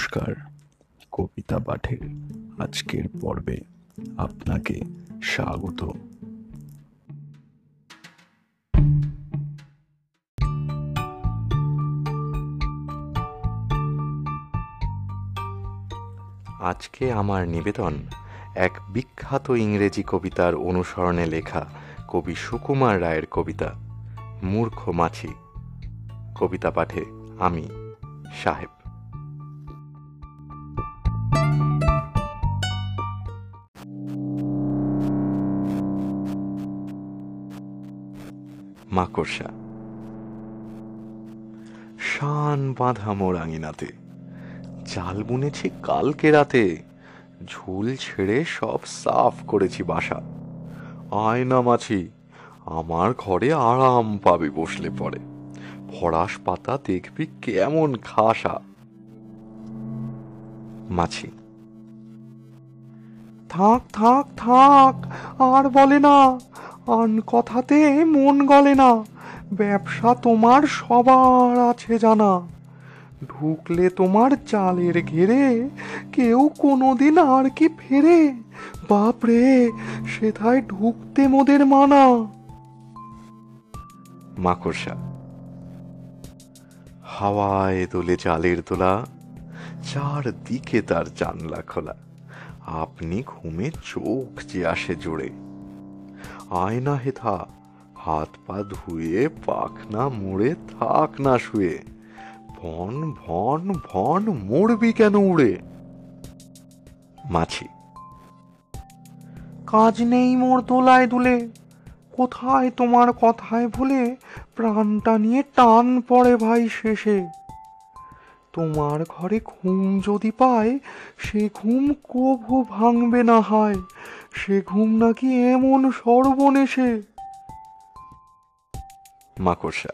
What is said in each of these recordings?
নমস্কার, কবিতা পাঠের আজকের পর্বে আপনাকে স্বাগত। আজকে আমার নিবেদন এক বিখ্যাত ইংরেজি কবিতার অনুসরণে লেখা কবি সুকুমার রায়ের কবিতা, মূর্খ মাছি। কবিতা পাঠে আমি, সাহেব। মাকড়সা। শান বাঁধা মোর আঙিনাতে। জাল বুনেছি কালকে রাতে। ঝুল ছেড়ে সব সাফ করেছি বাসা। আয়না মাছি, আমার ঘরে আরাম পাবি বসলে পরে। ফরাস পাতা দেখবি কেমন খাসা। মাছি, থাক থাক থাক, আর বলে না। আন কথাতে মন গলে না। ব্যবসা তোমার সবার আছে জানা। ঢুকলে তোমার চালের ঘেরে, কেউ কোনোদিন আর কি ফেরে। বাপরে, সেথায় ঢুকতে মোদের মানা। মাকড়সা, হাওয়ায় দোলে চালের তোলা চারদিকে তার জানলা খোলা। আপনি ঘুমে চোখ যে আসে জুড়ে আয়না হেথা হাত পা ধুয়ে পাখনা মুড়ে, থাক না শুয়ে। ভন ভন ভন মরবি কেন উড়ে? মাছি, কাজ নেই মোর দোলায় দুলে, কোথায় তোমার কথায় ভুলে, প্রাণটা নিয়ে টান পড়ে ভাই শেষে। তোমার ঘরে ঘুম যদি পায়, সে ঘুম কভু ভাঙবে না হয়। সে ঘুম নাকি এমন সর্বনেশে? মাকড়সা,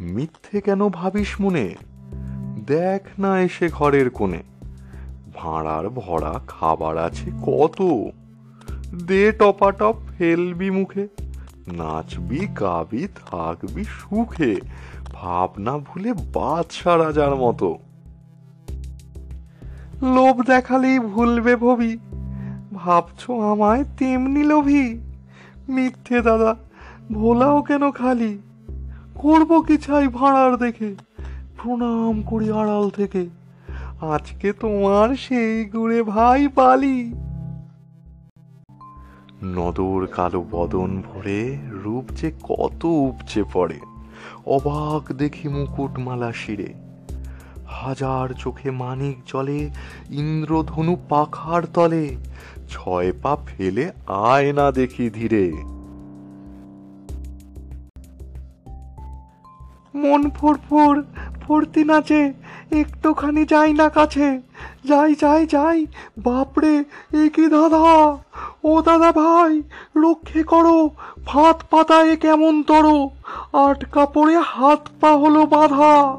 মিথ্যে কেন ভাবিস মনে? দেখ না এসে ঘরের কোণে। ভাঁড়ার ভরা খাবার আছে কত? দে টপাটপ, ফেলবি মুখে। নাচবি, গাবি, থাকবি সুখে। ভাবনা ভুলে বাদশা রাজার মতো। লোভ দেখালেই ভুলবে ভবি। ভাবছ আমায় তেমনি লোভী? মিথ্যে দাদা, ভোলাও কেন খালি? করব কি চাই ভাড়ার দেখে? প্রণাম করি আড়াল থেকে। আজকে তোমার সেই গুড়ে ভাই পালি। নদর কালো বদন ভরে রূপ যে কত উপচে পড়ে। অবাক দেখি মুকুটমালা শিরে। হাজার চোখে মানিক জলে, ইন্দ্রধনু পাখার তলে, ছয় পা ফেলে আয় না দেখি ধীরে। মন ফুরফুর ফুর্তি নাচে, একটুখানি যাই না কাছে, যাই যাই যাই, বাপরে, এ কি দাদা ও দাদা ভাই রক্ষে করো ফাঁত পাতায় কেমন তর, আটকা পড়ে হাত পা হলো বাঁধা।